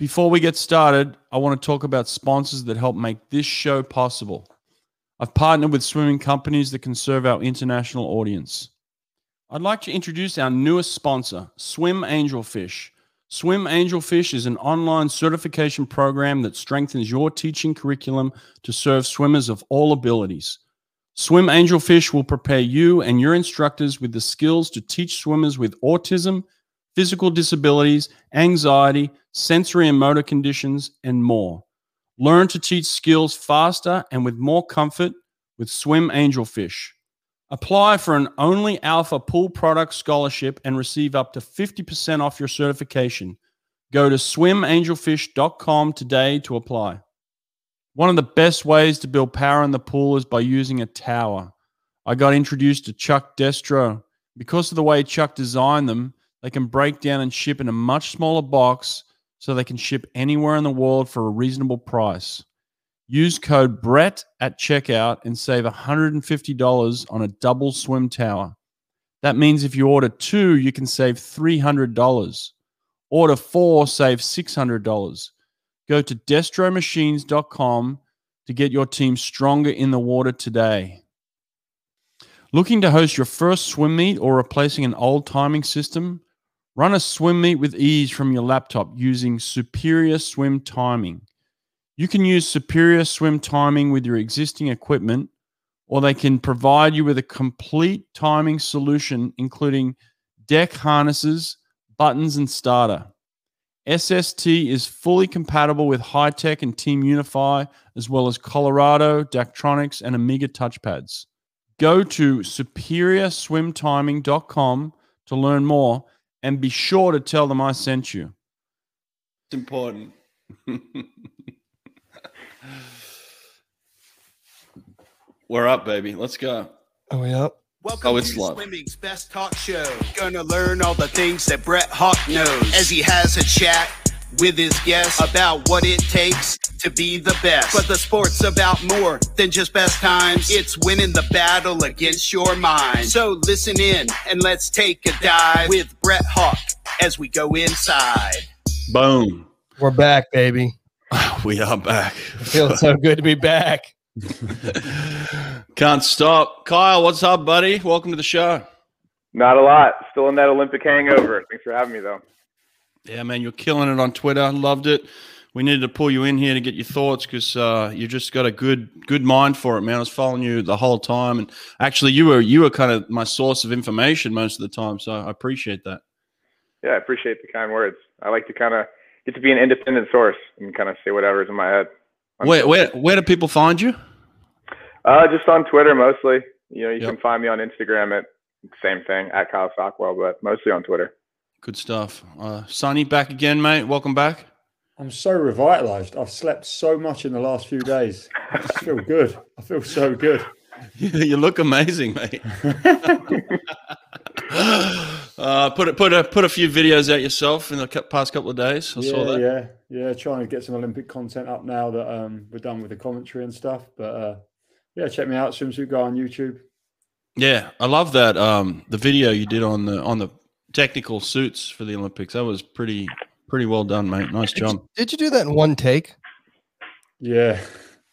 Before we get started, I want to talk about sponsors that help make this show possible. I've partnered with swimming companies that can serve our international audience. I'd like to introduce our newest sponsor, Swim Angelfish. Swim Angelfish is an online certification program that strengthens your teaching curriculum to serve swimmers of all abilities. Swim Angelfish will prepare you and your instructors with the skills to teach swimmers with autism, physical disabilities, anxiety, sensory and motor conditions, and more. Learn to teach skills faster and with more comfort with Swim Angelfish. Apply for an Only Alpha Pool Product Scholarship and receive up to 50% off your certification. Go to swimangelfish.com today to apply. One of the best ways to build power in the pool is by using a tower. I got introduced to Chuck Destro. Because of the way Chuck designed them, they can break down and ship in a much smaller box so they can ship anywhere in the world for a reasonable price. Use code Brett at checkout and save $150 on a double swim tower. That means if you order two, you can save $300. Order four, save $600. Go to destromachines.com to get your team stronger in the water today. Looking to host your first swim meet or replacing an old timing system? Run a swim meet with ease from your laptop using Superior Swim Timing. You can use Superior Swim Timing with your existing equipment, or they can provide you with a complete timing solution, including deck harnesses, buttons, and starter. SST is fully compatible with Hy-Tek and Team Unify, as well as Colorado, Daktronics, and Omega touchpads. Go to superiorswimtiming.com to learn more and be sure to tell them I sent you. It's important. We're up, baby. Let's go. Are we up? Welcome Oh, it's to live. Swimming's best talk show. Gonna learn all the things that Brett Hawke knows as he has a chat with his guests about what it takes to be the best. But the sport's about more than just best times. It's winning the battle against your mind. So listen in and let's take a dive with Brett Hawke as we go inside. Boom. We're back, baby. We are back. Feels so good to be back. Can't stop. Kyle, what's up, buddy? Welcome to the show. Not a lot. Still in that Olympic hangover. Thanks for having me, though. Yeah, man, you're killing it on Twitter. Loved it. We needed to pull you in here to get your thoughts because uh, you just got a good good mind for it, man. I was following you the whole time, and actually, you were you were kind of my source of information most of the time. So I appreciate that. Yeah, I appreciate the kind words. I like to kind of get to be an independent source and kind of say whatever's in my head. Where where where do people find you? Uh, just on Twitter mostly. You know, you Yep. can find me on Instagram at same thing at Kyle Sockwell, but mostly on Twitter. Good stuff. Uh, Sonny, back again, mate. Welcome back. I'm so revitalized. I've slept so much in the last few days. I feel good. I feel so good. you look amazing, mate. uh, put a, put a put a few videos out yourself in the past couple of days. I saw yeah, that. yeah, yeah. Trying to get some Olympic content up now that um, we're done with the commentary and stuff. But uh, yeah, check me out, swimsuit guy on YouTube. Yeah, I love that. Um, the video you did on the on the technical suits for the Olympics. That was pretty pretty well done, mate. Nice Did you, job. did you do that in one take? Yeah,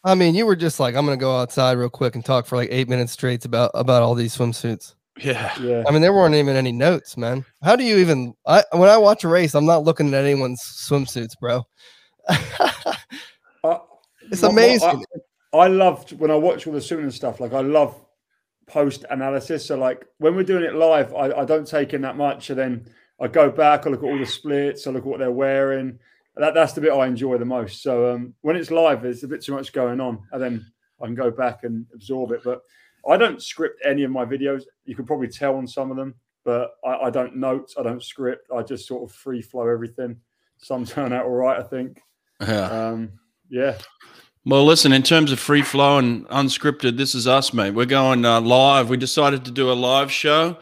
I mean, you were just like, I'm gonna go outside real quick and talk for like eight minutes straight about about all these swimsuits. Yeah. yeah. I mean, there weren't even any notes, man. How do you even? I when I watch a race, I'm not looking at anyone's swimsuits, bro. I- uh, it's my- my- amazing. I, I loved when I watch all the swimming and stuff. Like I love post analysis. So like when we're doing it live, I, I don't take in that much, and then I go back. I look at all the splits. I look at what they're wearing. That, that's the bit I enjoy the most. So um, when it's live, there's a bit too much going on, and then I can go back and absorb it. But I don't script any of my videos. You can probably tell on some of them, but I, I don't note. I don't script. I just sort of free flow everything. Some turn out all right, I think. Yeah. Um, yeah. Well, listen, in terms of free flow and unscripted, this is us, mate. We're going uh, live. We decided to do a live show.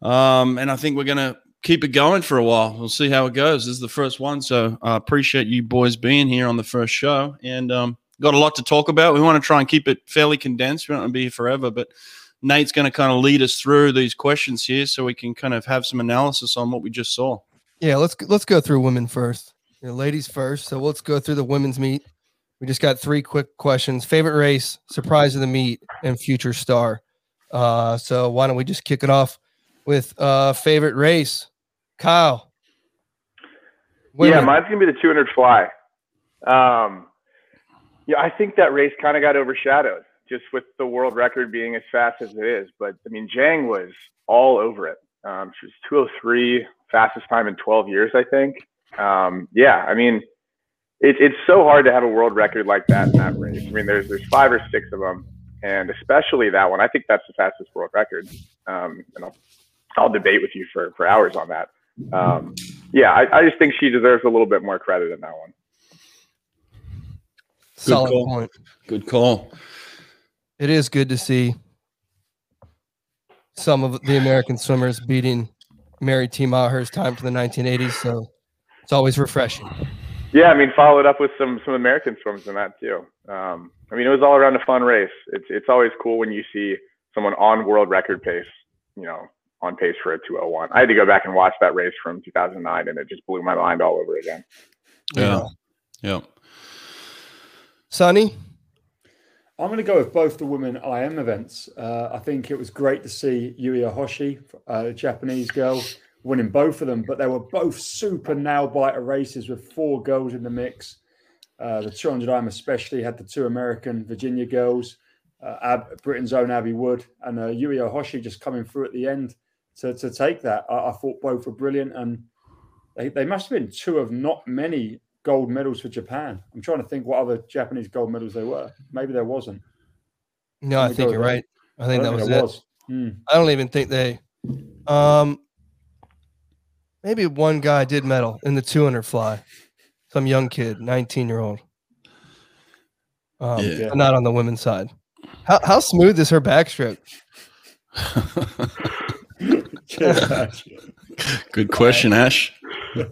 Um, and I think we're going to keep it going for a while. We'll see how it goes. This is the first one. So I appreciate you boys being here on the first show. And um, got a lot to talk about. We want to try and keep it fairly condensed. We don't want to be here forever, but Nate's going to kind of lead us through these questions here so we can kind of have some analysis on what we just saw. Yeah, let's let's go through women first. Your ladies first. So let's go through the women's meet. We just got three quick questions. Favorite race, surprise of the meet, and future star. Uh, so why don't we just kick it off with uh favorite race? Kyle. Yeah, mine's gonna be the 200 fly. Um, yeah, I think that race kind of got overshadowed just with the world record being as fast as it is. But I mean, Zhang was all over it. Um, she was 203, fastest time in 12 years, I think. Um, yeah, I mean, it, it's so hard to have a world record like that in that race. I mean, there's there's five or six of them, and especially that one. I think that's the fastest world record. Um, and I'll, I'll debate with you for, for hours on that. Um, yeah, I, I just think she deserves a little bit more credit in that one. Solid call. point. Good call. It is good to see some of the American swimmers beating Mary T. Meagher's time from the 1980s. So it's always refreshing. Yeah, I mean, followed up with some some American swims in that too. Um, I mean, it was all around a fun race. It's it's always cool when you see someone on world record pace, you know, on pace for a 201. I had to go back and watch that race from 2009, and it just blew my mind all over again. Yeah. Yeah. Sonny, I'm going to go with both the women IM events. Uh, I think it was great to see Yui Ohashi, a Japanese girl, winning both of them, but they were both super nail biter races with four girls in the mix. Uh, the 200 IM especially had the two American Virginia girls, uh, Ab- Britain's own Abbie Wood, and uh, Yui Ohashi just coming through at the end to, to take that. I, I thought both were brilliant, and they, they must have been two of not many gold medals for Japan. I'm trying to think what other Japanese gold medals there were. Maybe there wasn't. no, I think you're right. I think that was it. was. Hmm. I don't even think they. Um, maybe one guy did medal in the 200 fly. Some young kid, 19 year old. Um, Yeah. not on the women's side. How how smooth is her backstroke? Cheers, Good question, Ash. You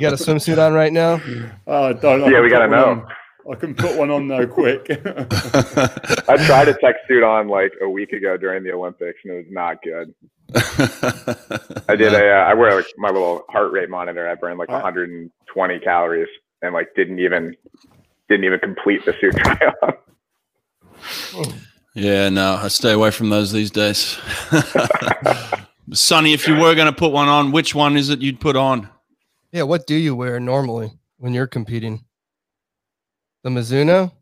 got a swimsuit on right now? Oh, I don't. I Yeah, can we put gotta one know. on. I can put one on though, quick. I tried a tech suit on like a week ago during the Olympics, and it was not good. I did a. Uh, I wear like my little heart rate monitor. I burned like Alright. 120 calories, and like didn't even didn't even complete the suit trial. Yeah, no, I stay away from those these days. Sonny, if you were going to put one on, which one is it you'd put on? Yeah, what do you wear normally when you're competing? The Mizuno?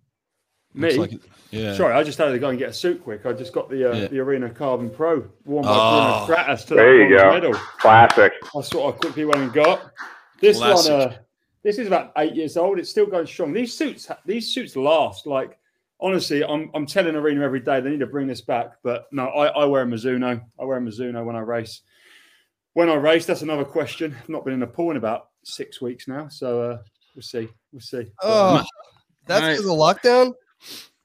Looks Me? like it- yeah. Sorry, I just had to go and get a suit quick. I just got the uh, Yeah. the Arena Carbon Pro worn by Oh. Bruno Fratus to There you go. medal. Classic. That's what I quickly went and got. This Classic. one, uh, this is about eight years old. It's still going strong. These suits, these suits last. Like honestly, I'm I'm telling Arena every day they need to bring this back. But no, I, I wear a Mizuno. I wear a Mizuno when I race. When I race, that's another question. I've not been in a pool in about six weeks now, so uh, we'll see. We'll see. Oh, that's Right. because of lockdown?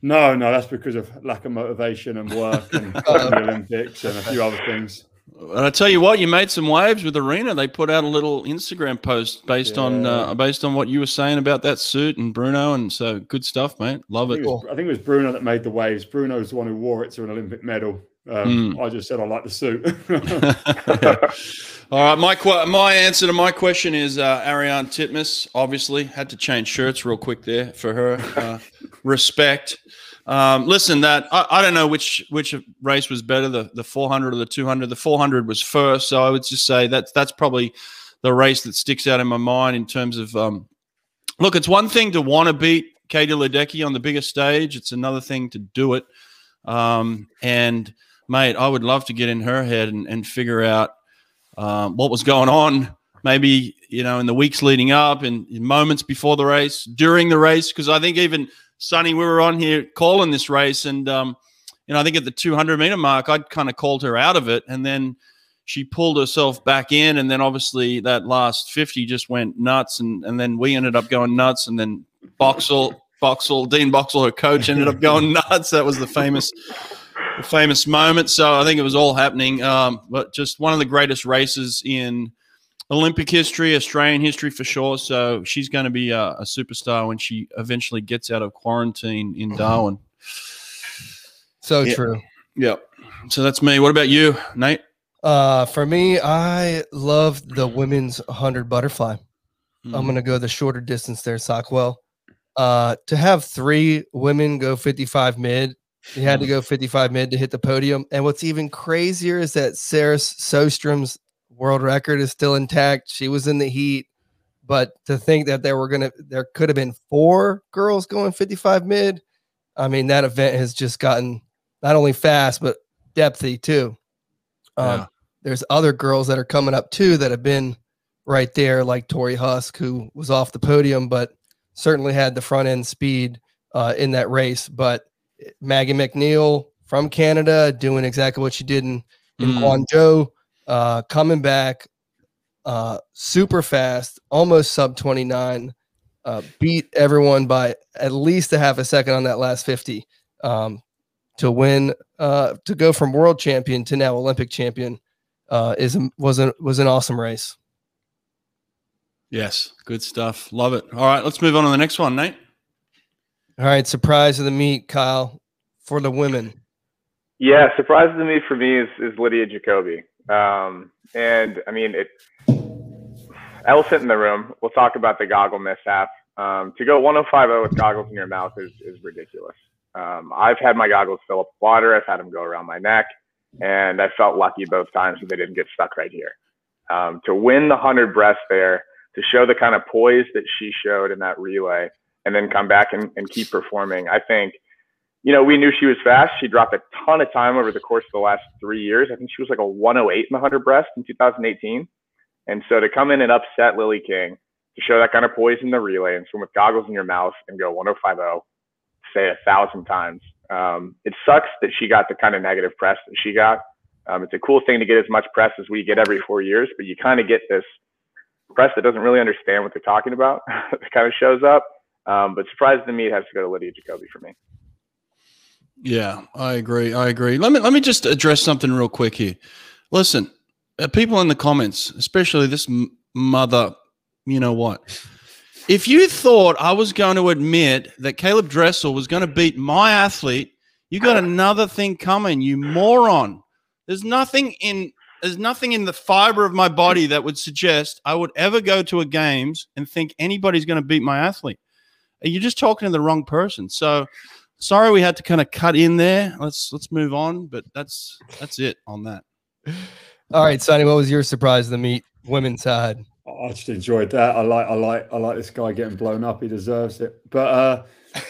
No, no, that's because of lack of motivation and work and the Olympics and a few other things. And I tell you what, you made some waves with Arena. They put out a little Instagram post based on uh, based on what you were saying about that suit and Bruno, and so good stuff, mate. Love I it. think, it was, I think it was Bruno that made the waves. Bruno's the one who wore it to an Olympic medal. Um, I just said I like the suit. All right, my my answer to my question is uh, Ariarne Titmus. Obviously, had to change shirts real quick there for her. Uh, respect. Um, listen, that I, I don't know which which race was better, the the 400 or the 200. The 400 was first, so I would just say that's that's probably the race that sticks out in my mind in terms of. Um, look, it's one thing to want to beat Katie Ledecky on the biggest stage. It's another thing to do it. Um, and mate, I would love to get in her head and, and figure out um, what was going on. Maybe you know in the weeks leading up and in moments before the race, during the race, because I think even Sonny, we were on here calling this race, and um, you know I think at the 200 meter mark, I'd kind of called her out of it, and then she pulled herself back in, and then obviously that last 50 just went nuts, and and then we ended up going nuts, and then Boxall, Boxall, Dean Boxall, her coach, ended up going nuts. That was the famous the famous moment. So I think it was all happening. Um, but just one of the greatest races in Olympic history, Australian history for sure. So she's going to be a, a superstar when she eventually gets out of quarantine in Darwin. So Yeah. true. Yep. So that's me. What about you, Nate? Uh, for me, I love the women's 100 butterfly. Mm. I'm going to go the shorter distance there, Sockwell. Uh, to have three women go 55 mid, you had to go 55 mid to hit the podium. And what's even crazier is that Sarah Sjöström's world record is still intact. She was in the heat, but to think that there were to, there could have been four girls going 55 mid. I mean, that event has just gotten not only fast, but depthy too. Um, Yeah. There's other girls that are coming up too that have been right there, like Torri Huske, who was off the podium, but certainly had the front end speed uh, in that race. But Maggie Mac Neil from Canada doing exactly what she did in, in Mm. Gwangju, uh, coming back uh, super fast, almost sub 29, uh, beat everyone by at least a half a second on that last 50 um, to win, uh, to go from world champion to now Olympic champion. Uh, is was an was an awesome race. Yes, good stuff. Love it. All right, let's move on to the next one, Nate. All right, surprise of the meet, Kyle, for the women. Yeah, surprise of the meet for me is, is Lydia Jacoby. Um, and I mean, it, elephant in the room. We'll talk about the goggle mishap. Um, to go 1050 with goggles in your mouth is, is ridiculous. Um, I've had my goggles fill up water. I've had them go around my neck, and I felt lucky both times that they didn't get stuck right here. Um, to win the 100 breast there, to show the kind of poise that she showed in that relay, and then come back and, and keep performing, I think you know, we knew she was fast. She dropped a ton of time over the course of the last three years. I think she was like a 108 in the 100 breast in 2018. And so to come in and upset Lily King, to show that kind of poise in the relay and swim with goggles in your mouth and go 1050, say a thousand times. Um, it sucks that she got the kind of negative press that she got. Um, it's a cool thing to get as much press as we get every four years, but you kind of get this press that doesn't really understand what they're talking about that kind of shows up. Um, but surprise to me, it has to go to Lydia Jacoby for me. Yeah, I agree. I agree. Let me let me just address something real quick here. Listen, uh, people in the comments, especially this m- mother, you know what? If you thought I was going to admit that Caeleb Dressel was going to beat my athlete, you got another thing coming, you moron. There's nothing in there's nothing in the fiber of my body that would suggest I would ever go to a games and think anybody's going to beat my athlete. You're just talking to the wrong person. So sorry we had to kind of cut in there. Let's let's move on, but that's that's it on that. All right, Sonny, what was your surprise of the meet, women's side? I just enjoyed that. I like, I like, I like this guy getting blown up. He deserves it. But uh,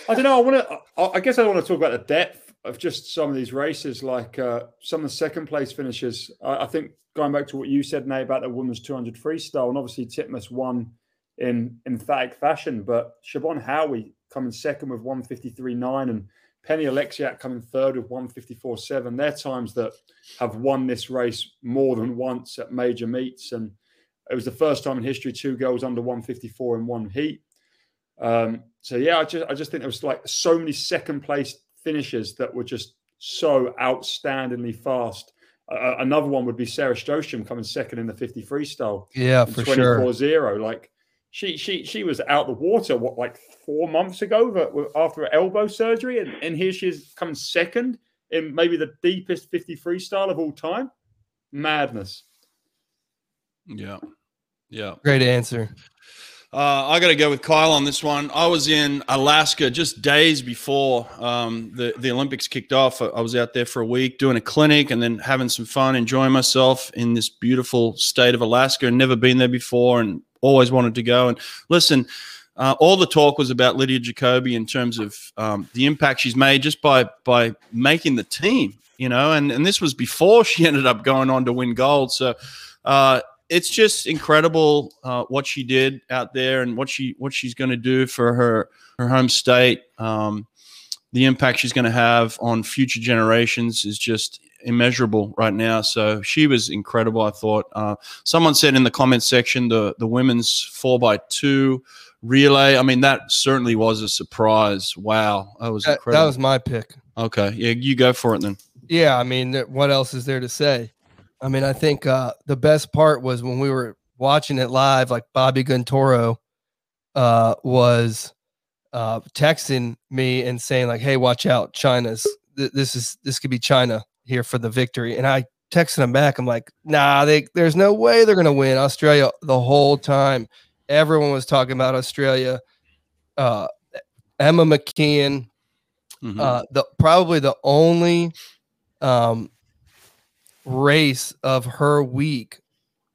I don't know. I want to. I guess I want to talk about the depth of just some of these races, like uh, some of the second place finishes. I, I think going back to what you said, Nate, about the women's 200 freestyle, and obviously Titmus won in emphatic fashion, but Siobhan Haughey coming second with 153.9 and Penny Oleksiak coming third with 154.7. They're times that have won this race more than once at major meets. And it was the first time in history two girls under 154 in one heat. Um, so yeah, I just I just think there was like so many second place finishes that were just so outstandingly fast. Uh, another one would be Sarah Sjöström coming second in the 50 freestyle. Yeah, for sure. 24-0. Like she she she was out the water what like four months ago but after her elbow surgery, and, and here she is coming second in maybe the deepest 50 freestyle of all time. Madness. Yeah, yeah. Great answer. Uh, I got to go with Kyle on this one. I was in Alaska just days before um, the the Olympics kicked off. I, I was out there for a week doing a clinic and then having some fun, enjoying myself in this beautiful state of Alaska. Never been there before, and always wanted to go. And listen, uh, all the talk was about Lydia Jacoby in terms of um, the impact she's made just by by making the team. You know, and and this was before she ended up going on to win gold. So. Uh, it's just incredible uh, what she did out there and what she what she's going to do for her her home state. Um, the impact she's going to have on future generations is just immeasurable right now. So she was incredible. I thought. Uh, someone said in the comments section the the women's four by two relay. I mean that certainly was a surprise. Wow, that was That, incredible. that was my pick. okay, yeah, you go for it then. Yeah, I mean, what else is there to say? I mean, I think uh, the best part was when we were watching it live, like Bobby Guntoro uh, was uh, texting me and saying like, "Hey, watch out, China's th- this is this could be China here for the victory." And I texted him back. I'm like, "Nah, they, there's no way they're gonna win Australia the whole time." everyone was talking about Australia. Uh, Emma McKeon, Mhm. uh, the probably the only um, race of her week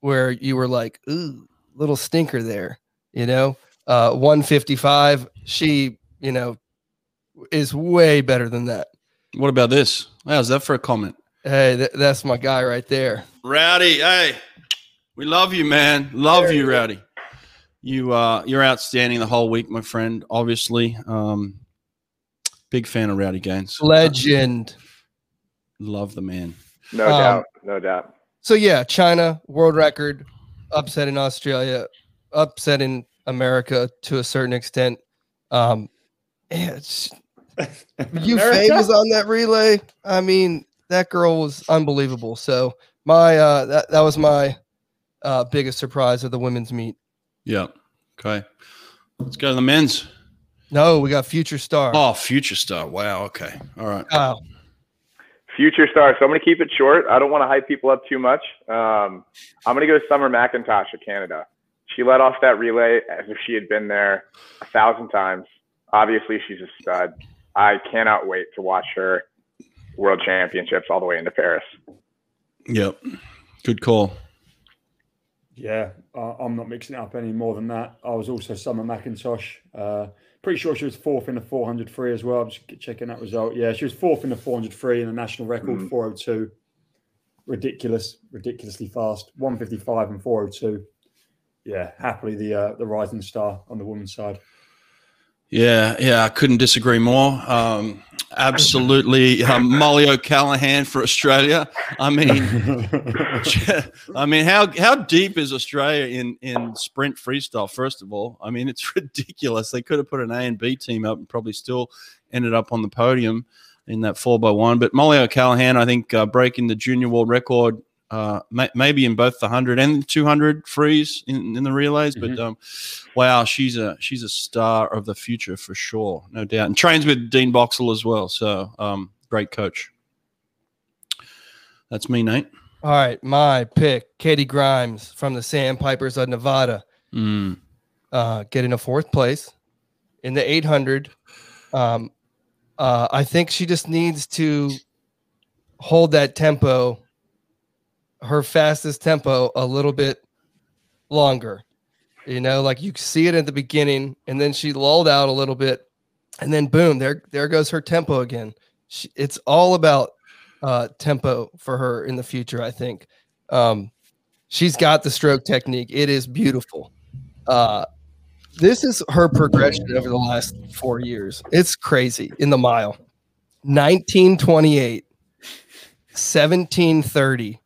where you were like, ooh, little stinker there, you know, uh, 155. She, you know, is way better than that. What about this? How's that for a comment? Hey, th- that's my guy right there. Rowdy, hey, we love you, man. Love you, Rowdy. You uh you're outstanding the whole week, my friend. Obviously. Um big fan of Rowdy Gaines. Legend. Mm-hmm. Love the man. No Um, doubt. No doubt. So yeah, China world record, upset in Australia, upset in America to a certain extent. Um, yeah, it's, you America? was on that relay. I mean, that girl was unbelievable. So my uh, that that was my uh, biggest surprise of the women's meet. Yeah. Okay. Let's go to the men's. No, we got future star. Oh, future star. Wow. Okay. All right. Kyle. Future star. So I'm going to keep it short. I don't want to hype people up too much. Um, I'm going to go to Summer McIntosh of Canada. She led off that relay as if she had been there a thousand times. Obviously, she's a stud. I cannot wait to watch her world championships all the way into Paris. Yep. Good call. Yeah, uh, I'm not mixing it up any more than that. I was also Summer McIntosh. Uh, pretty sure she was fourth in the 400 free as well. I'm just checking that result. Yeah, she was fourth in the 400 free in the national record, Mhm. 402. Ridiculous, ridiculously fast. 155 and 402. Yeah, happily the uh, the rising star on the women's side. Yeah, yeah, I couldn't disagree more. Um, absolutely, um, Mollie O'Callaghan for Australia. I mean, I mean, how how deep is Australia in in sprint freestyle? First of all, I mean, it's ridiculous. They could have put an A and B team up and probably still ended up on the podium in that four by one. But Mollie O'Callaghan, I think, uh, breaking the junior world record. Uh, may, maybe in both the hundred and the two hundred frees in, in the relays, but um, wow, she's a she's a star of the future for sure, no doubt, and trains with Dean Boxall as well. So, um, great coach. That's me, Nate. All right, my pick, Katie Grimes from the Sandpipers of Nevada. Mm. uh, getting a fourth place in the 800. Um, uh, I think she just needs to hold that tempo, her fastest tempo, a little bit longer. You know, like you see it at the beginning, and then she lulled out a little bit, and then boom, there there goes her tempo again. She, it's all about uh, tempo for her in the future. I think um, she's got the stroke technique. It is beautiful. Uh, this is her progression over the last four years. It's crazy in the mile. 1928, 1730,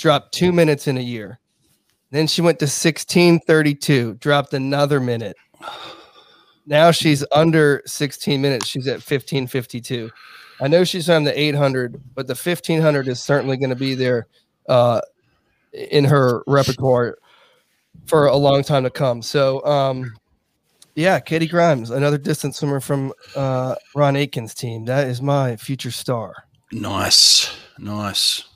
dropped two minutes in a year. Then she went to 1632, dropped another minute. Now she's under 16 minutes. She's at 1552. I know she's on the 800, but the 1500 is certainly going to be there uh, in her repertoire for a long time to come. So, um, yeah, Katie Grimes, another distance swimmer from uh, Ron Aitken's team. That is my future star. Nice, nice.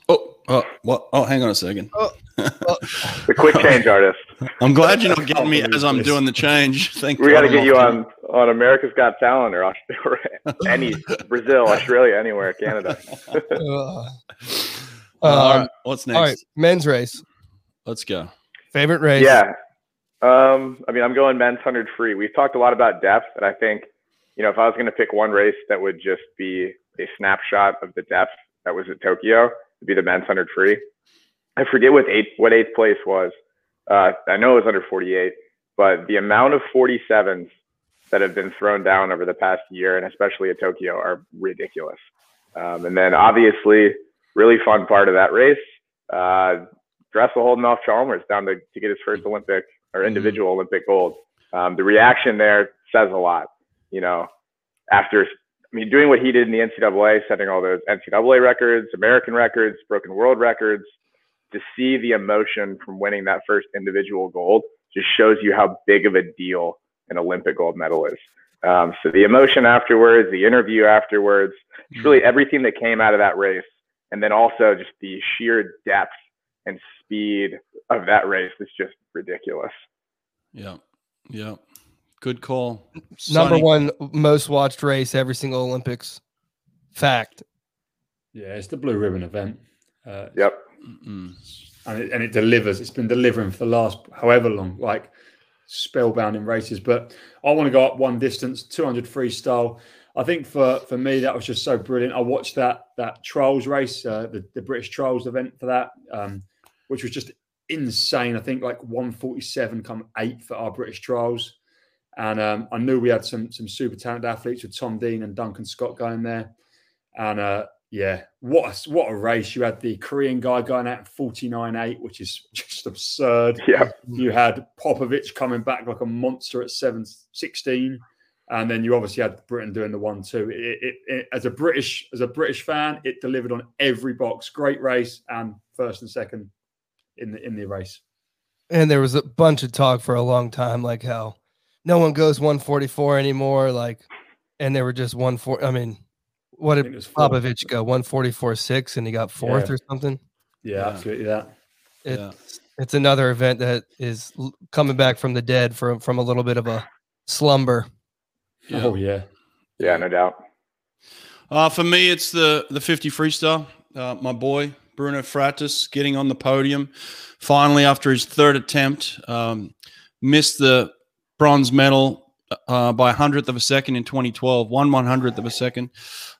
Oh, oh, what? Oh, hang on a second. The quick change artist. I'm glad you're not getting me as I'm doing the change. Thank you. We got to get you on on America's Got Talent or, Aus- or any Brazil, Australia, anywhere, Canada. Uh, All um, what's next? all right, men's race. Let's go. Favorite race? Yeah. Um, I mean, I'm going men's 100 free. We've talked a lot about depth, and I think, you know, if I was going to pick one race that would just be a snapshot of the depth that was at Tokyo, it'd be the men's 100 free. I forget what eighth what eighth place was. Uh, I know it was under 48, but the amount of 47s that have been thrown down over the past year, and especially at Tokyo, are ridiculous. Um, and then obviously, really fun part of that race, uh, Dressel holding off Chalmers down to, to get his first Olympic or individual Olympic gold. Um, the reaction there says a lot. You know, after I mean, doing what he did in the NCAA, setting all those NCAA records, American records, broken world records, to see the emotion from winning that first individual gold just shows you how big of a deal an Olympic gold medal is. Um, so the emotion afterwards, the interview afterwards, it's really everything that came out of that race. And then also just the sheer depth and speed of that race is just ridiculous. Yeah, Yeah. Good call. Number one most watched race every single Olympics. Fact. Yeah, it's the blue ribbon event. Uh, Yep. And it, and it delivers. It's been delivering for the last however long, like spellbounding races. But I want to go up one distance, 200 freestyle. I think for for me that was just so brilliant. I watched that that trials race, uh, the the British trials event for that, um, which was just insane. I think like 147 come eighth for our British trials, and um, I knew we had some some super talented athletes with Tom Dean and Duncan Scott going there, and uh, yeah, what a, what a race! You had the Korean guy going out forty nine eight, which is just absurd. Yeah. You had Popovici coming back like a monster at 7 16. And then you obviously had Britain doing the one two. It, it, it, as a British as a British fan, it delivered on every box. Great race and first and second in the in the race. And there was a bunch of talk for a long time, like how no one goes 144 anymore. Like, and they were just 140. I mean, what did think it. Popovici go? 144 6 and he got fourth Yeah. or something? Yeah, Yeah. absolutely that. It's, Yeah. it's another event that is coming back from the dead from, from a little bit of a slumber. Yeah. Oh yeah. Yeah, no doubt. Uh, for me, it's the the 50 freestyle. Uh, my boy Bruno Fratus getting on the podium finally after his third attempt. Um, missed the bronze medal uh, by a hundredth of a second in 2012. One one hundredth of a second.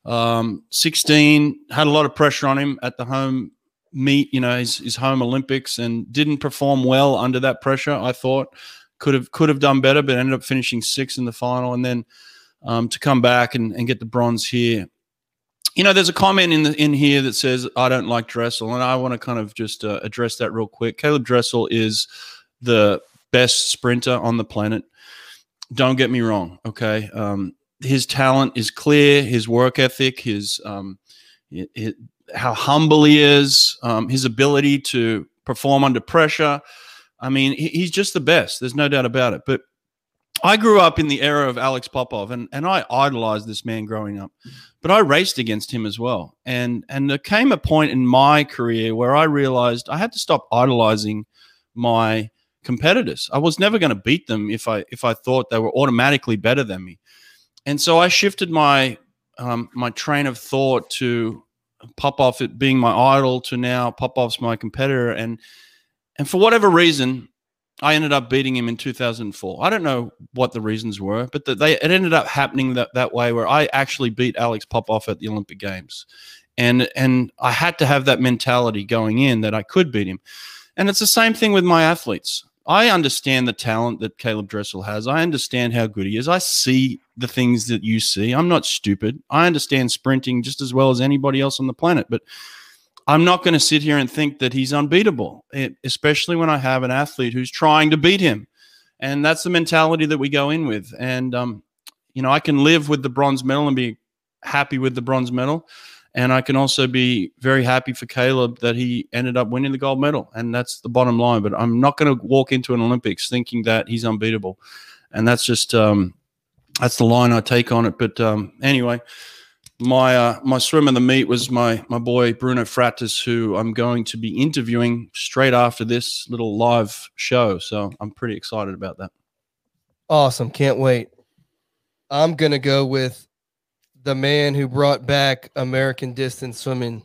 Um, 16 had a lot of pressure on him at the home meet. You know his his home Olympics and didn't perform well under that pressure. I thought could have could have done better, but ended up finishing sixth in the final, and then um, to come back and, and get the bronze here. You know, there's a comment in the in here that says I don't like Dressel, and I want to kind of just uh, address that real quick. Caeleb Dressel is the best sprinter on the planet. Don't get me wrong, okay? Um, his talent is clear. His work ethic, his um, hi- hi- how humble he is, um, his ability to perform under pressure. I mean, he- he's just the best. There's no doubt about it. But I grew up in the era of Alex Popov, and, and I idolized this man growing up. But I raced against him as well, and and there came a point in my career where I realized I had to stop idolizing my competitors. I was never going to beat them if I if I thought they were automatically better than me, and so I shifted my um, my train of thought to Popov it being my idol to now Popov's my competitor, and and for whatever reason, I ended up beating him in 2004. I don't know what the reasons were, but that they it ended up happening that, that way where I actually beat Alex Popov at the Olympic Games. And and I had to have that mentality going in that I could beat him. And it's the same thing with my athletes. I understand the talent that Caeleb Dressel has. I understand how good he is. I see the things that you see. I'm not stupid. I understand sprinting just as well as anybody else on the planet, but I'm not going to sit here and think that he's unbeatable, especially when I have an athlete who's trying to beat him. And that's the mentality that we go in with. And, um, you know, I can live with the bronze medal and be happy with the bronze medal. And I can also be very happy for Caeleb that he ended up winning the gold medal. And that's the bottom line. But I'm not going to walk into an Olympics thinking that he's unbeatable. And that's just, um, that's the line I take on it. But um, anyway, my uh, my swim in the meet was my my boy Bruno Fratus, who I'm going to be interviewing straight after this little live show. So I'm pretty excited about that. Awesome. Can't wait. I'm to go with the man who brought back American distance swimming,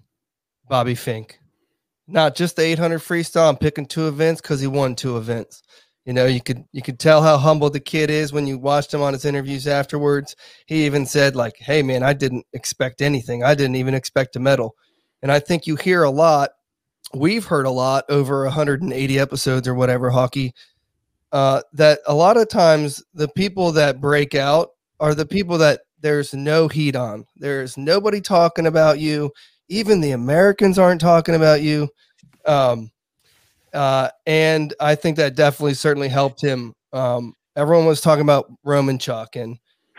Bobby Finke. Not just the 800 freestyle. I'm picking two events because he won two events. You know, you could you could tell how humble the kid is when you watched him on his interviews afterwards. He even said like, "Hey man, I didn't expect anything. I didn't even expect a medal." And I think you hear a lot. We've heard a lot over 180 episodes or whatever hockey uh, that a lot of times the people that break out are the people that there's no heat on. There's nobody talking about you. Even the Americans aren't talking about you. Um, uh, and I think that definitely certainly helped him. Um, everyone was talking about Romanchuk and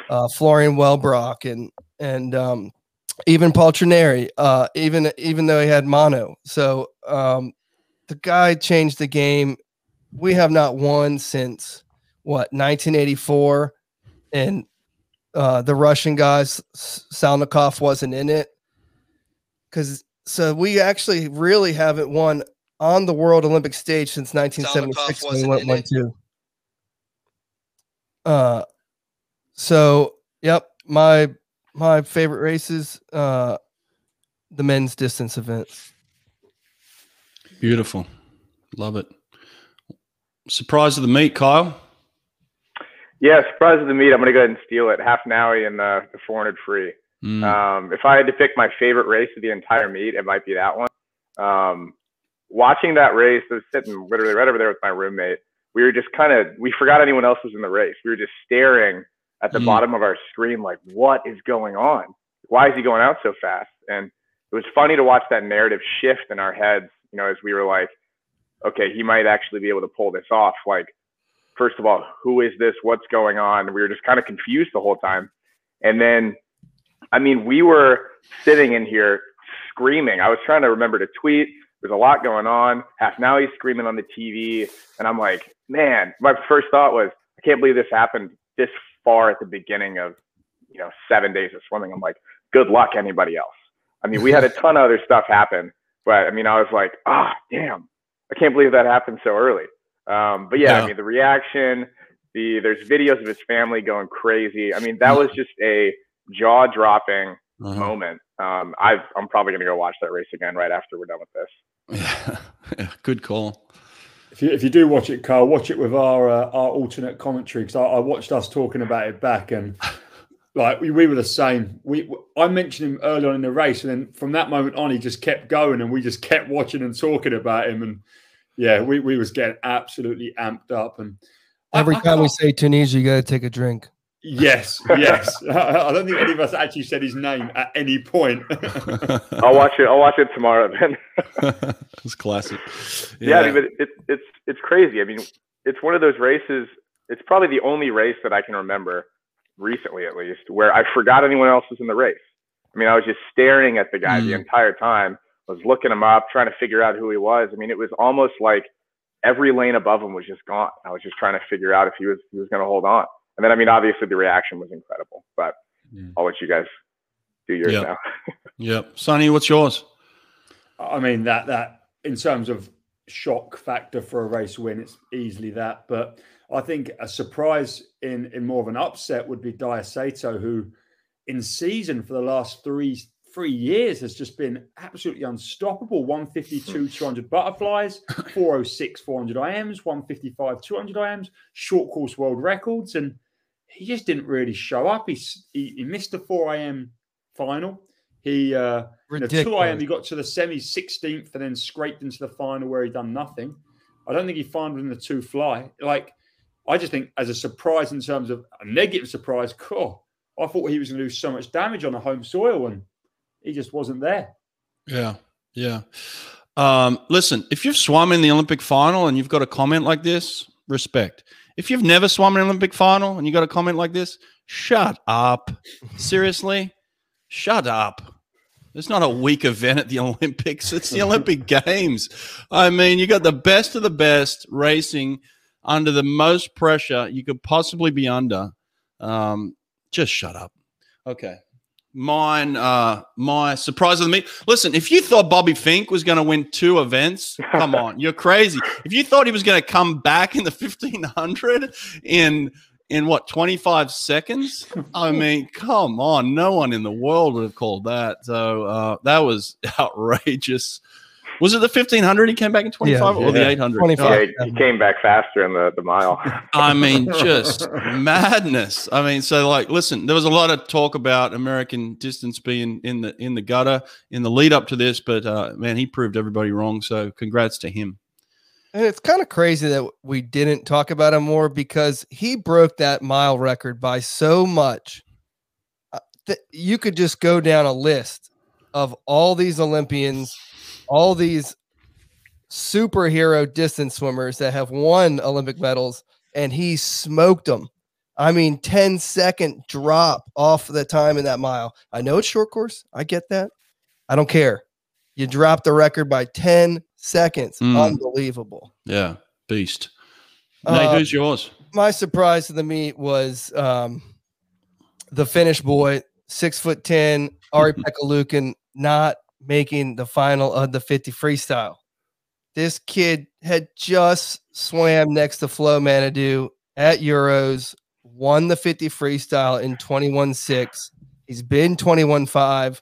uh, Florian Wellbrock and and um, even Paltrinieri, uh, even even though he had mono. So um, the guy changed the game. We have not won since what 1984, and uh, the Russian guys Salnikov wasn't in it because so we actually really haven't won on the World Olympic stage since 1976 when we wasn't went in one it. two. Uh, so yep, my my favorite races, uh, the men's distance events. Beautiful. Love it. Surprise of the meet, Kyle. Yeah, surprise of the meet. I'm gonna go ahead and steal it. Hafnaoui and the, the 400 free. Mm. Um, if I had to pick my favorite race of the entire meet, it might be that one. Um, watching that race, I was sitting literally right over there with my roommate. We were just kind of we forgot anyone else was in the race. We were just staring at the Mm. bottom of our screen, like, what is going on? Why is he going out so fast? And it was funny to watch that narrative shift in our heads. You know, as we were like, okay, he might actually be able to pull this off. Like, first of all, who is this? What's going on? We were just kind of confused the whole time. And then, I mean, we were sitting in here screaming. I was trying to remember to tweet. There's a lot going on. Hafnaoui's screaming on the TV. And I'm like, man, my first thought was, I can't believe this happened this far at the beginning of, you know, seven days of swimming. I'm like, good luck, anybody else. I mean, we had a ton of other stuff happen, but I mean, I was like, ah, damn, I can't believe that happened so early. Um, but yeah, Yeah. I mean, the reaction, the there's videos of his family going crazy. I mean, that was just a jaw dropping Uh-huh. moment. Um, I've, I'm probably going to go watch that race again right after we're done with this. Yeah. yeah. Good call. If you, if you do watch it, Carl, watch it with our uh, our alternate commentary because I, I watched us talking about it back and like we, we were the same. We I mentioned him early on in the race, and then from that moment on, he just kept going, and we just kept watching and talking about him, and yeah, we, we was getting absolutely amped up. And Every I time we say Tunisia, you got to take a drink. yes, yes, I don't think any of us actually said his name at any point. I'll watch it. I'll watch it tomorrow then. it's classic. yeah, I mean, but it, it's it's crazy. I mean, it's one of those races. It's probably the only race that I can remember recently, at least, where I forgot anyone else was in the race. I mean, I was just staring at the guy the Mm. entire time. I was looking him up, trying to figure out who he was. I mean, it was almost like every lane above him was just gone. I was just trying to figure out if he was he was going to hold on. And then, I mean, obviously the reaction was incredible. But Mm. I'll let you guys do yours Yeah. now. Yep. Sonny, what's yours? I mean that that in terms of shock factor for a race win, it's easily that. But I think a surprise in in more of an upset would be Daiya Seto, who in season for the last three three years has just been absolutely unstoppable. 152, 200 butterflies, 406, 400 IMs, 155, 200 IMs, short course world records, and he just didn't really show up. He he, he missed the 4 am final. He uh, the two Ridiculous. IM, he got to the semi 16th and then scraped into the final where he done nothing. I don't think he fined in the two fly. Like, I just think as a surprise in terms of a negative surprise, cool. I thought he was going to do so much damage on the home soil and he just wasn't there. Yeah. Yeah. Um, listen, if you've swum in the Olympic final and you've got a comment like this, respect. If you've never swum in an Olympic final and you got a comment like this, shut up. Seriously, shut up. It's not a weak event at the Olympics. It's the Olympic Games. I mean, you got the best of the best racing under the most pressure you could possibly be under. Um, just shut up. Okay. Mine, uh, my surprise of the meet. Listen, if you thought Bobby Finke was going to win two events, come on, you're crazy. If you thought he was going to come back in the 1500 in in what 25 seconds, I mean, come on, no one in the world would have called that. So uh, that was outrageous. Was it the 1500 he came back in 25 or the yeah. 800? 25. Yeah, he, he came back faster in the, the mile. I mean, just madness. I mean, so like, listen, there was a lot of talk about American distance being in the in the gutter in the lead up to this, but uh, man, he proved everybody wrong. So, congrats to him. And it's kind of crazy that we didn't talk about him more because he broke that mile record by so much. Uh, that you could just go down a list of all these Olympians, all these superhero distance swimmers that have won Olympic medals, and he smoked them. I mean, 10 second drop off the time in that mile. I know it's short course. I get that. I don't care. You dropped the record by 10 seconds. Mm. Unbelievable. Yeah, beast. Nate, Uh, who's yours? my surprise of the meet was um, the Finnish boy, six foot ten, Ari Pekka Liukkonen, not making the final of the 50 freestyle. This kid had just swam next to Flo Manaudou at Euros, won the 50 freestyle in 21 6. He's been 21 5.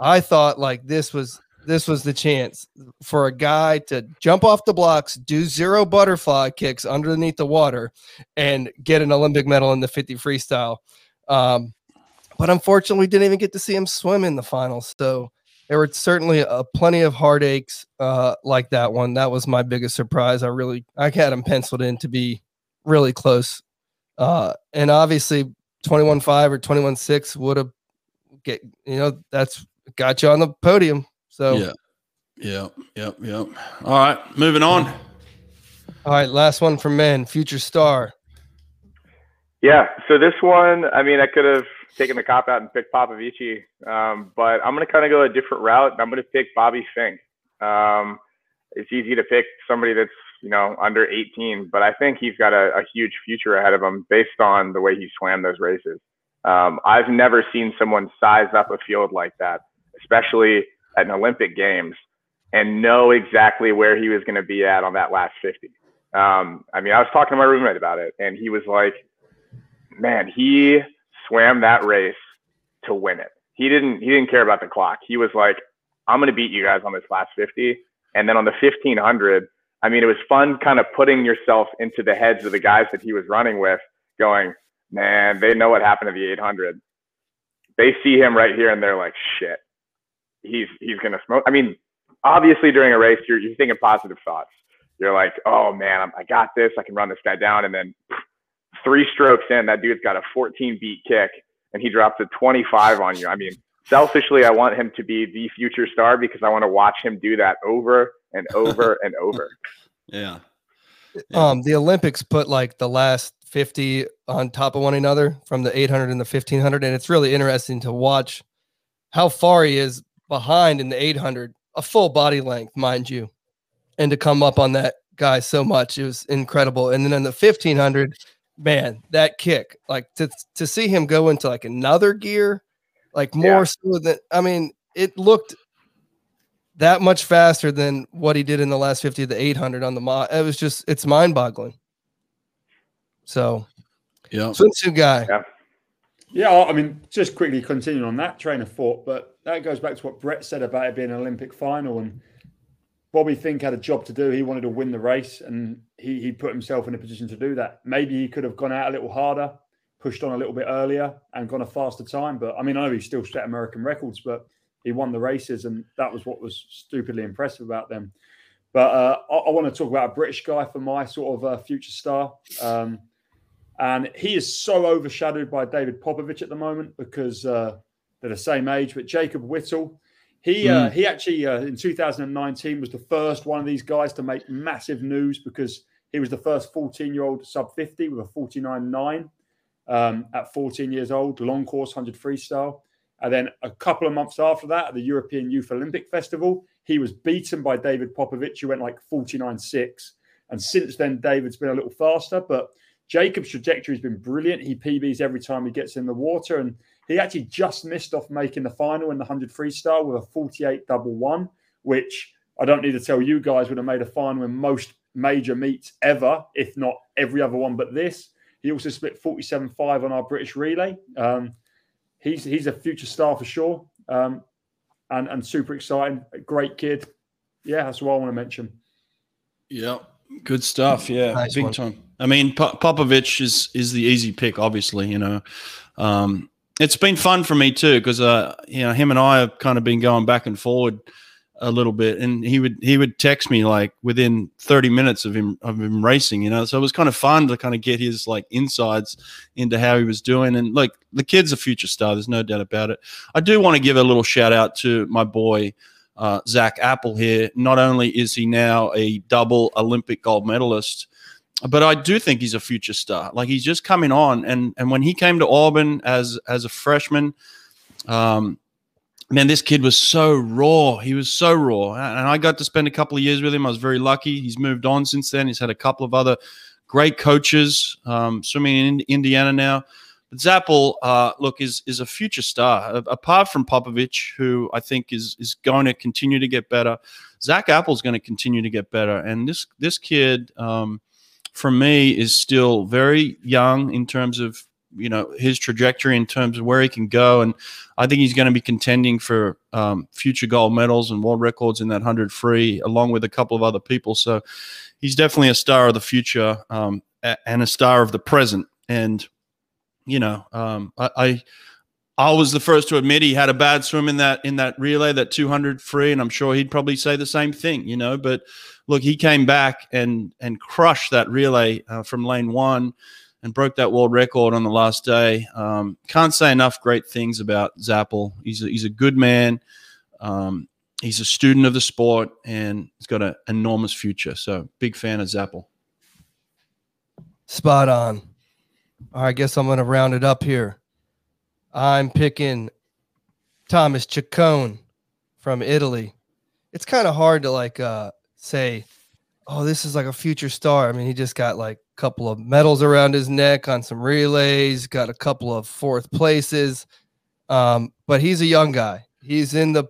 I thought like this was this was the chance for a guy to jump off the blocks, do zero butterfly kicks underneath the water, and get an Olympic medal in the 50 freestyle. Um, but unfortunately, didn't even get to see him swim in the finals. So there were certainly uh, plenty of heartaches uh, like that one. That was my biggest surprise. I really I had him penciled in to be really close, uh, and obviously 21-5 or 21-6 would have get you know that's got you on the podium. So yeah, yeah, yep, yep. All right, moving on. All right, last one for men. Future star. Yeah. So this one, I mean, I could have taken the cop out and pick Popovici, um, but I'm going to kind of go a different route. I'm going to pick Bobby Finke. Um, it's easy to pick somebody that's you know under 18, but I think he's got a, a huge future ahead of him based on the way he swam those races. Um, I've never seen someone size up a field like that, especially at an Olympic Games, and know exactly where he was going to be at on that last 50. Um, I mean, I was talking to my roommate about it, and he was like, "Man, he swam that race to win it. He didn't he didn't care about the clock. He was like, I'm gonna beat you guys on this last 50. And then on the 1500, I mean, it was fun kind of putting yourself into the heads of the guys that he was running with, going, man, they know what happened to the 800. They see him right here and they're like, shit, he's he's gonna smoke. I mean, obviously during a race, you're you're thinking positive thoughts. You're like, oh man, I got this. I can run this guy down, and then three strokes in, that dude's got a 14 beat kick and he drops a 25 on you. I mean, selfishly, I want him to be the future star because I want to watch him do that over and over and over. Yeah. yeah. Um, the Olympics put like the last 50 on top of one another from the 800 and the 1500. And it's really interesting to watch how far he is behind in the 800, a full body length, mind you, and to come up on that guy so much. It was incredible. And then in the 1500, man, that kick, like to to see him go into like another gear, like more yeah. so than I mean, it looked that much faster than what he did in the last 50 of the 800 on the mod. It was just it's mind boggling. So, yeah, swimsuit guy. Yeah. Yeah, I mean, just quickly continuing on that train of thought, but that goes back to what Brett said about it being an Olympic final and Bobby Finke had a job to do. He wanted to win the race, and he he put himself in a position to do that. Maybe he could have gone out a little harder, pushed on a little bit earlier, and gone a faster time. But I mean, I know he still set American records, but he won the races, and that was what was stupidly impressive about them. But uh, I, I, want to talk about a British guy for my sort of uh, future star. Um, and he is so overshadowed by David Popovici at the moment because uh, they're the same age. But Jacob Whittle, he uh, mm. uh, he actually uh, in 2019 was the first one of these guys to make massive news because he was the first 14 year old sub 50 with a 49.9 um, at 14 years old, long course 100 freestyle. And then a couple of months after that, at the European Youth Olympic Festival, he was beaten by David Popovici, who went like 49.6. And since then, David's been a little faster, but Jacob's trajectory has been brilliant. He PBs every time he gets in the water. And he actually just missed off making the final in the 100 freestyle with a 48 double one, which I don't need to tell you guys would have made a final in most major meets ever, if not every other one but this. He also split 47 5 on our British relay. Um, he's, he's a future star for sure um, and, and super exciting. Great kid. Yeah, that's what I want to mention. Yeah, good stuff. Yeah, nice big one. time. I mean, Popovici is is the easy pick, obviously. You know, um, it's been fun for me too because uh, you know him and I have kind of been going back and forward a little bit, and he would he would text me like within 30 minutes of him of him racing, you know. So it was kind of fun to kind of get his like insides into how he was doing, and like the kid's a future star. There's no doubt about it. I do want to give a little shout out to my boy. Uh, Zach Apple here. Not only is he now a double Olympic gold medalist, but I do think he's a future star. Like he's just coming on, and and when he came to Auburn as as a freshman, um, man, this kid was so raw. He was so raw, and I got to spend a couple of years with him. I was very lucky. He's moved on since then. He's had a couple of other great coaches um, swimming in Indiana now. But Zappel, uh, look, is is a future star. Apart from Popovici, who I think is is going to continue to get better, Zach Apple's going to continue to get better. And this this kid. Um, for me, is still very young in terms of you know his trajectory in terms of where he can go, and I think he's going to be contending for um, future gold medals and world records in that hundred free, along with a couple of other people. So he's definitely a star of the future um, and a star of the present. And you know, um, I, I I was the first to admit he had a bad swim in that in that relay, that 200 free, and I'm sure he'd probably say the same thing, you know. But look, he came back and and crushed that relay uh, from lane one and broke that world record on the last day. Um, can't say enough great things about Zapple. He's a, he's a good man. Um, he's a student of the sport and he's got an enormous future. So big fan of Zapple. Spot on. All right, I guess I'm going to round it up here. I'm picking Thomas Ceccon from Italy. It's kind of hard to like uh, say, oh, this is like a future star. I mean, he just got like a couple of medals around his neck on some relays, got a couple of fourth places. Um, but he's a young guy. He's in the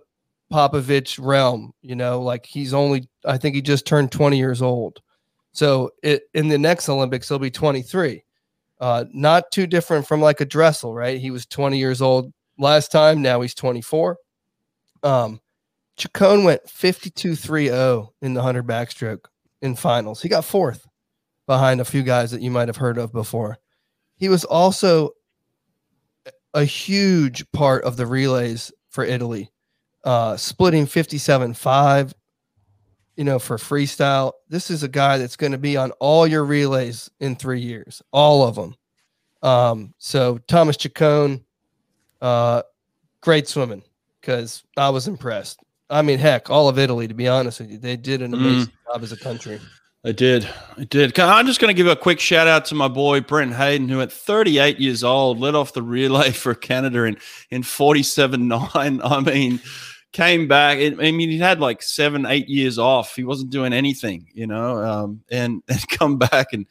Popovici realm, you know, like he's only, I think he just turned 20 years old. So it, in the next Olympics, he'll be 23. Uh, not too different from like a Dressel, right? He was 20 years old last time. Now he's 24. Um, Ceccon went 52 3 0 in the 100 backstroke in finals. He got fourth behind a few guys that you might have heard of before. He was also a huge part of the relays for Italy, uh, splitting 57 5, you know, for freestyle. This is a guy that's going to be on all your relays in three years, all of them. Um, so Thomas Ceccon, uh, great swimming because I was impressed. I mean, heck, all of Italy, to be honest with you, they did an amazing mm. job as a country. I did. I did. I'm just going to give a quick shout out to my boy Brent Hayden, who at 38 years old led off the relay for Canada in in 47.9. I mean, came back. I mean, he had like seven, eight years off. He wasn't doing anything, you know, um, and and come back and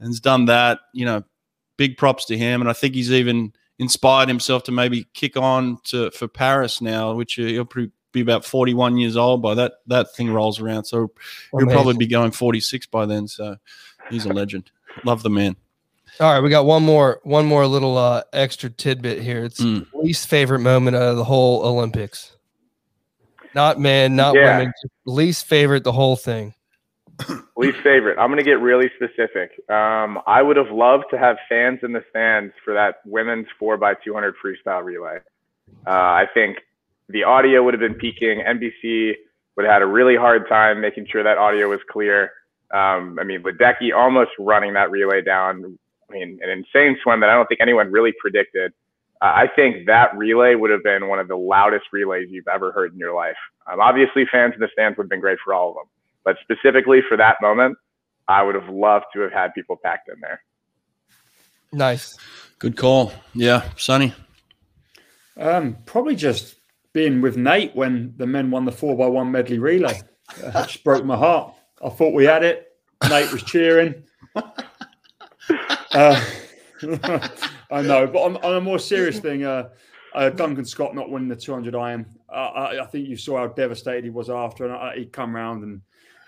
and's done that. You know, big props to him. And I think he's even inspired himself to maybe kick on to for Paris now, which he'll probably be about 41 years old by that that thing rolls around. So he'll probably be going 46 by then. So he's a legend. Love the man. All right, we got one more one more little uh, extra tidbit here. It's mm. least favorite moment of the whole Olympics. Not men, not yeah. women. Least favorite, the whole thing. Least favorite. I'm going to get really specific. Um, I would have loved to have fans in the stands for that women's four by 200 freestyle relay. Uh, I think the audio would have been peaking. NBC would have had a really hard time making sure that audio was clear. Um, I mean, Ledecky almost running that relay down. I mean, an insane swim that I don't think anyone really predicted. Uh, I think that relay would have been one of the loudest relays you've ever heard in your life. Um, obviously, fans in the stands would have been great for all of them, but specifically for that moment, I would have loved to have had people packed in there. Nice. Good call. Yeah, Sonny. Um, probably just being with Nate when the men won the four by one medley relay. That just broke my heart. I thought we had it. Nate was cheering. Uh, I know, but on, on, a more serious thing, uh, uh, Duncan Scott not winning the 200 IM. Uh, I, I, think you saw how devastated he was after, and I, he come around and,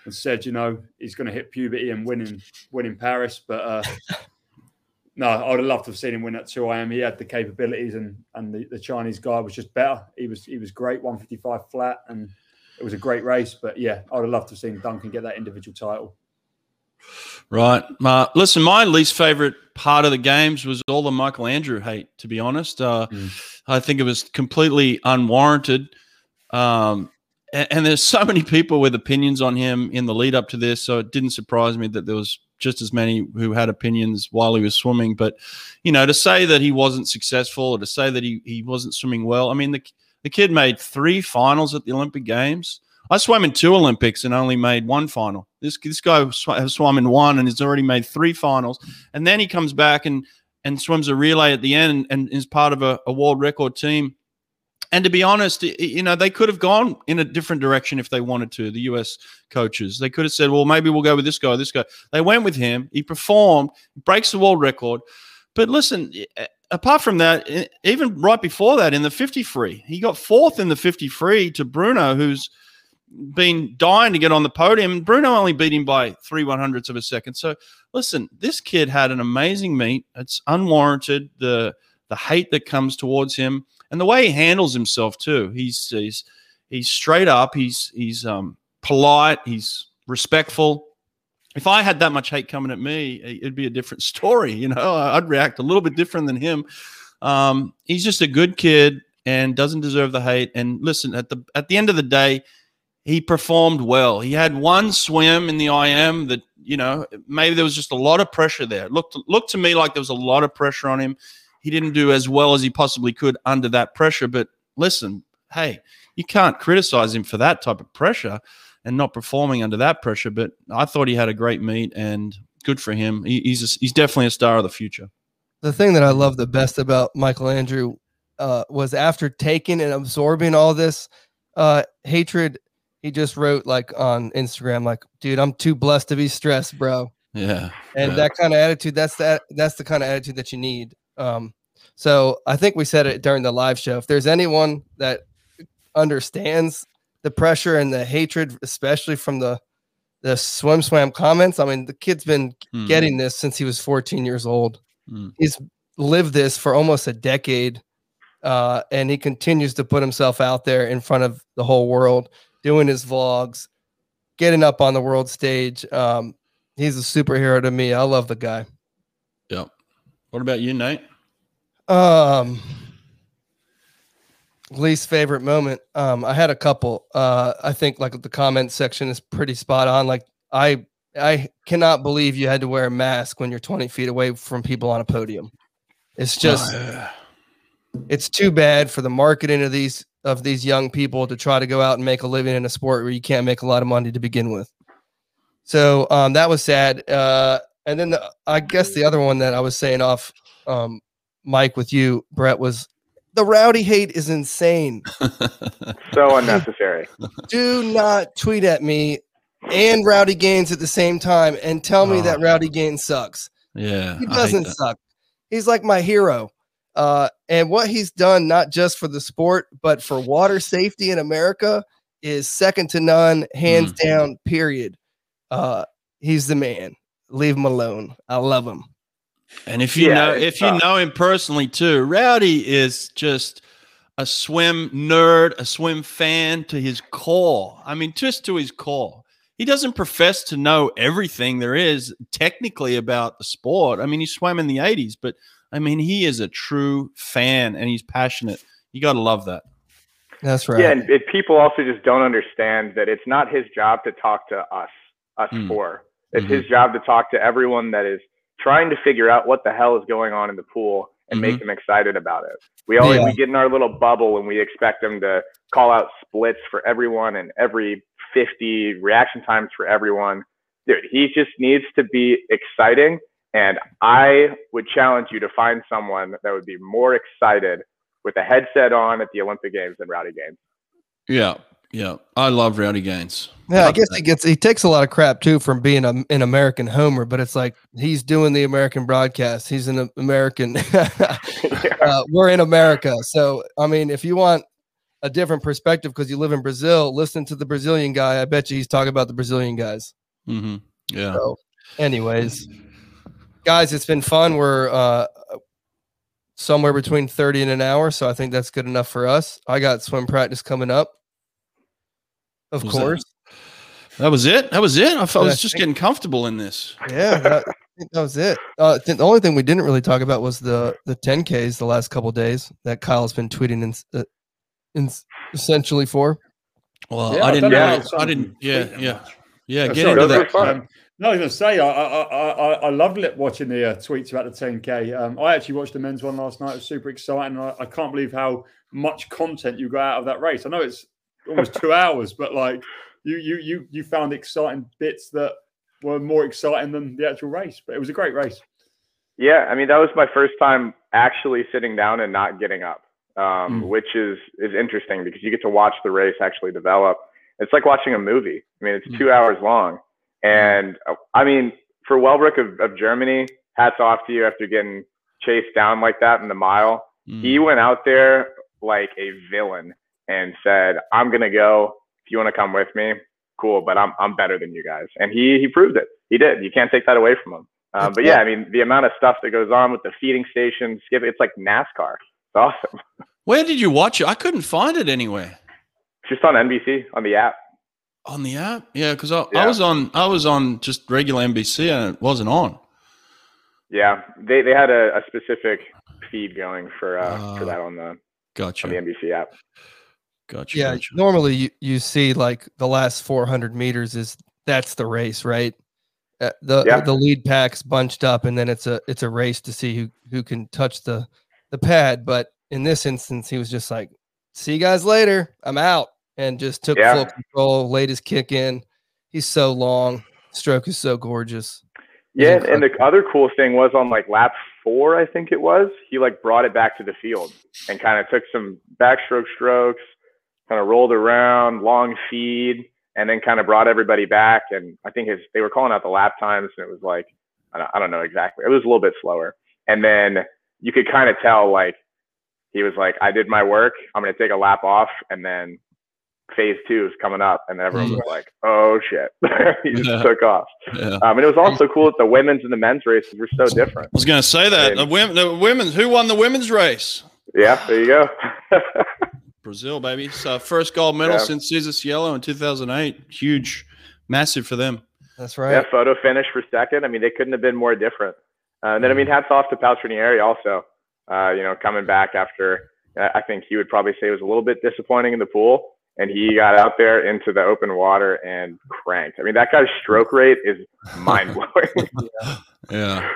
and said, you know, he's going to hit puberty and win in, win in Paris. But uh, no, I would have loved to have seen him win at 2 IM. He had the capabilities, and and the, the Chinese guy was just better. He was he was great, 155 flat, and it was a great race. But yeah, I would have loved to have seen Duncan get that individual title. Right. Uh, listen, my least favorite part of the games was all the Michael Andrew hate, to be honest. Uh, mm. I think it was completely unwarranted. Um, and, and, there's so many people with opinions on him in the lead up to this. So it didn't surprise me that there was just as many who had opinions while he was swimming. But, you know, to say that he wasn't successful or to say that he, he wasn't swimming well, I mean, the, the kid made three finals at the Olympic Games. I swam in two Olympics and only made one final. This this guy has swum in one and has already made three finals. And then he comes back and and swims a relay at the end and, and is part of a, a world record team. And to be honest, you know, they could have gone in a different direction if they wanted to. The US coaches, they could have said, "Well, maybe we'll go with this guy, this guy." They went with him. He performed, breaks the world record. But listen, apart from that, even right before that, in the 50 free, he got fourth in the 50 free to Bruno, who's been dying to get on the podium. Bruno only beat him by three one hundredths of a second. So listen, this kid had an amazing meet. It's unwarranted the the hate that comes towards him and the way he handles himself too. He's he's he's straight up. He's he's um, polite. He's respectful. If I had that much hate coming at me, it'd be a different story. You know, I'd react a little bit different than him. Um, he's just a good kid and doesn't deserve the hate. And listen, at the at the end of the day, he performed well. He had one swim in the IM that you know maybe there was just a lot of pressure there. It looked looked to me like there was a lot of pressure on him. He didn't do as well as he possibly could under that pressure. But listen, hey, you can't criticize him for that type of pressure and not performing under that pressure. But I thought he had a great meet and good for him. He, he's a, he's definitely a star of the future. The thing that I love the best about Michael Andrew uh, was after taking and absorbing all this uh, hatred he just wrote like on Instagram, like, dude, I'm too blessed to be stressed, bro. Yeah. And yeah. that kind of attitude, that's that that's the kind of attitude that you need. Um, so I think we said it during the live show. If there's anyone that understands the pressure and the hatred, especially from the the SwimSwam comments, I mean, the kid's been mm. getting this since he was 14 years old. Mm. He's lived this for almost a decade. Uh, and he continues to put himself out there in front of the whole world doing his vlogs, getting up on the world stage. Um, he's a superhero to me. I love the guy. Yep. What about you, Nate? Um, least favorite moment. Um, I had a couple. Uh, I think like the comment section is pretty spot on. Like I, I cannot believe you had to wear a mask when you're 20 feet away from people on a podium. It's just, it's too bad for the marketing of these of these young people to try to go out and make a living in a sport where you can't make a lot of money to begin with. So um, that was sad. Uh, and then the, I guess the other one that I was saying off um, Mike with you, Brett, was the rowdy hate is insane. so unnecessary. Do not tweet at me and Rowdy Gaines at the same time and tell me oh. that Rowdy Gaines sucks. Yeah. He doesn't suck. He's like my hero. Uh, and what he's done, not just for the sport, but for water safety in America, is second to none, hands mm. down, period. Uh, he's the man. Leave him alone. I love him. And if you yeah, know if tough. you know him personally too, Rowdy is just a swim nerd, a swim fan to his core. I mean, just to his core. He doesn't profess to know everything there is technically about the sport. I mean, he swam in the 80s, but I mean, he is a true fan and he's passionate. You got to love that. That's right. Yeah, and it, people also just don't understand that it's not his job to talk to us, us mm. four. It's mm-hmm. his job to talk to everyone that is trying to figure out what the hell is going on in the pool and mm-hmm. make them excited about it. We always yeah. we get in our little bubble and we expect them to call out splits for everyone and every 50 reaction times for everyone. Dude, he just needs to be exciting and I would challenge you to find someone that would be more excited with a headset on at the Olympic Games than Rowdy Gaines. Yeah, yeah, I love Rowdy Gaines. Yeah, I guess he gets he takes a lot of crap too from being a, an American homer, but it's like he's doing the American broadcast. He's an American. uh, we're in America, so I mean, if you want a different perspective because you live in Brazil, listen to the Brazilian guy. I bet you he's talking about the Brazilian guys. Mm-hmm. Yeah. So, anyways guys, it's been fun. We're uh, somewhere between 30 and an hour, so I think that's good enough for us. I got swim practice coming up. Of was course. That? that? was it. That was it. I, I was just getting comfortable in this. Yeah, that, that was it. Uh, the only thing we didn't really talk about was the the 10Ks the last couple days that Kyle's been tweeting in, uh, in essentially for. Well, yeah, I didn't know. I didn't. Yeah, yeah, yeah. Get sorry, into that. No, I was going to say, I I, I, I loved watching the uh, tweets about the 10K. Um, I actually watched the men's one last night. It was super exciting. I, I, can't believe how much content you got out of that race. I know it's almost two hours, but like you you you you found exciting bits that were more exciting than the actual race. But it was a great race. Yeah, I mean that was my first time actually sitting down and not getting up, um, mm. which is is interesting because you get to watch the race actually develop. It's like watching a movie. I mean, it's mm. two hours long and uh, I mean, for Wellbrock of, of Germany, hats off to you after getting chased down like that in the mile. Mm. He went out there like a villain and said, I'm going to go. If you want to come with me, cool. But I'm I'm better than you guys, and he he proved it. He did. You can't take that away from him. Um, but yeah, I mean, the amount of stuff that goes on with the feeding station, skip, it's like NASCAR. It's awesome. Where did you watch it? I couldn't find it anywhere. It's just on NBC on the app. On the app, yeah, because I, I was on I was on just regular NBC and it wasn't on. Yeah, they they had a, a specific feed going for uh, for Ah. that on the Gotcha, on the NBC app. gotcha. Yeah, gotcha. normally you, you see like the last 400 meters is that's the race, right? Uh, the Yeah. the lead packs bunched up, and then it's a it's a race to see who who can touch the the pad. But in this instance, he was just like, "See you guys later. I'm out," and just took Yeah. full control, laid his kick in. He's so long, stroke is so gorgeous. Yeah, and the other cool thing was on like lap four, I think it was, he like brought it back to the field and kind of took some backstroke strokes, kind of rolled around, long feed, and then kind of brought everybody back. And I think his they were calling out the lap times, and it was like I don't, I don't know exactly. It was a little bit slower, and then you could kind of tell like he was like, I did my work. I'm gonna take a lap off, and then phase two is coming up, and everyone was like, oh shit, he just Yeah. took off. Yeah. Um, and it was also cool that the women's and the men's races were so different. I was going to say that And- the women, the women's who won the women's race? Yeah, there you go. Brazil, baby. So first gold medal Yeah. since Cesar Cielo in 2008. Huge, massive for them. That's right. yeah, right. photo finish for second. I mean, they couldn't have been more different. Uh, and then, I mean, hats off to Paltrinieri also. Uh, you know, coming back after, I I think he would probably say it was a little bit disappointing in the pool. And he got out there into the open water and cranked. I mean, that guy's stroke rate is mind blowing. Yeah,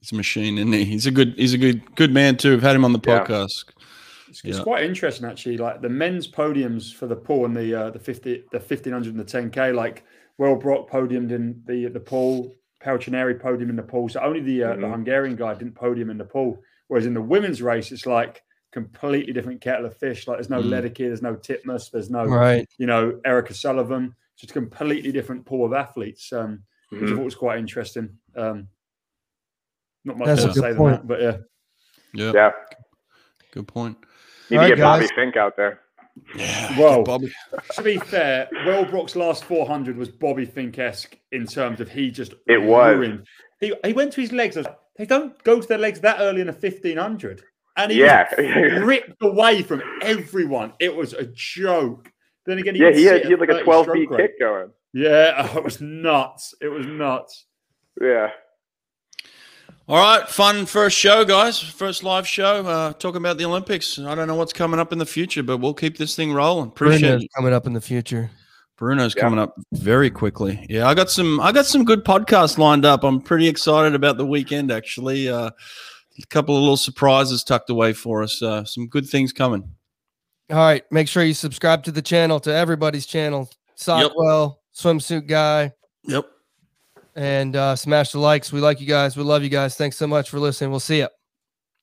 he's a machine, isn't he? He's a good, he's a good, good man too. I've had him on the Yeah. podcast. It's, it's Yeah. quite interesting actually. Like the men's podiums for the pool and the uh, the fifty the fifteen hundred and the ten k. Like Wellbrock podiumed in the the pool, Paltrinieri podium in the pool. So only the uh, the Mhm. Hungarian guy didn't podium in the pool. Whereas in the women's race, it's like completely different kettle of fish. Like there's no Mm. Ledecky, there's no Titmus, there's no Right. you know Erica Sullivan. It's a completely different pool of athletes. Um, which I Mhm. thought was quite interesting. Um, not much That's to a good say than that, but yeah. Yeah, Yeah. good point. Need All to right, get Bobby. Finke out there. Yeah, Whoa. Bobby. to be fair, Wellbrock's last 400 was Bobby Finke-esque in terms of he just It was. ruined. He, he went to his legs. I was like, they don't go to their legs that early in a 1500. And he Yeah. was ripped away from everyone. It was a joke. Then again, he Yeah, he had, he had like a 12 stroke feet rate. kick going. Yeah, oh, it was nuts. It was nuts. Yeah. All right, fun first show, guys. First live show. Uh, talking about the Olympics. I don't know what's coming up in the future, but we'll keep this thing rolling. Appreciate Bruno's it. coming up in the future. Bruno's Yeah. coming up very quickly. Yeah, I got some. I got some good podcasts lined up. I'm pretty excited about the weekend. Actually, uh, a couple of little surprises tucked away for us. Uh, some good things coming. All right. Make sure you subscribe to the channel, to everybody's channel. Sockwell, swimsuit guy, Yep. and uh, smash the likes. We like you guys. We love you guys. Thanks so much for listening. We'll see you.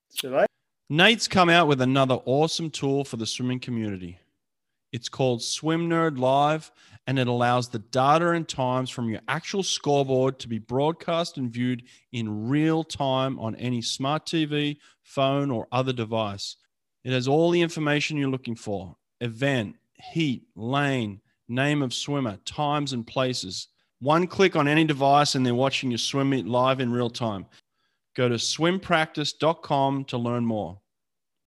See you later. Nate's come out with another awesome tool for the swimming community. It's called Swim Nerd Live, and it allows the data and times from your actual scoreboard to be broadcast and viewed in real time on any smart TV, phone, or other device. It has all the information you're looking for event, heat, lane, name of swimmer, times, and places. One click on any device, and they're watching your swim meet live in real time. Go to swimpractice.com to learn more.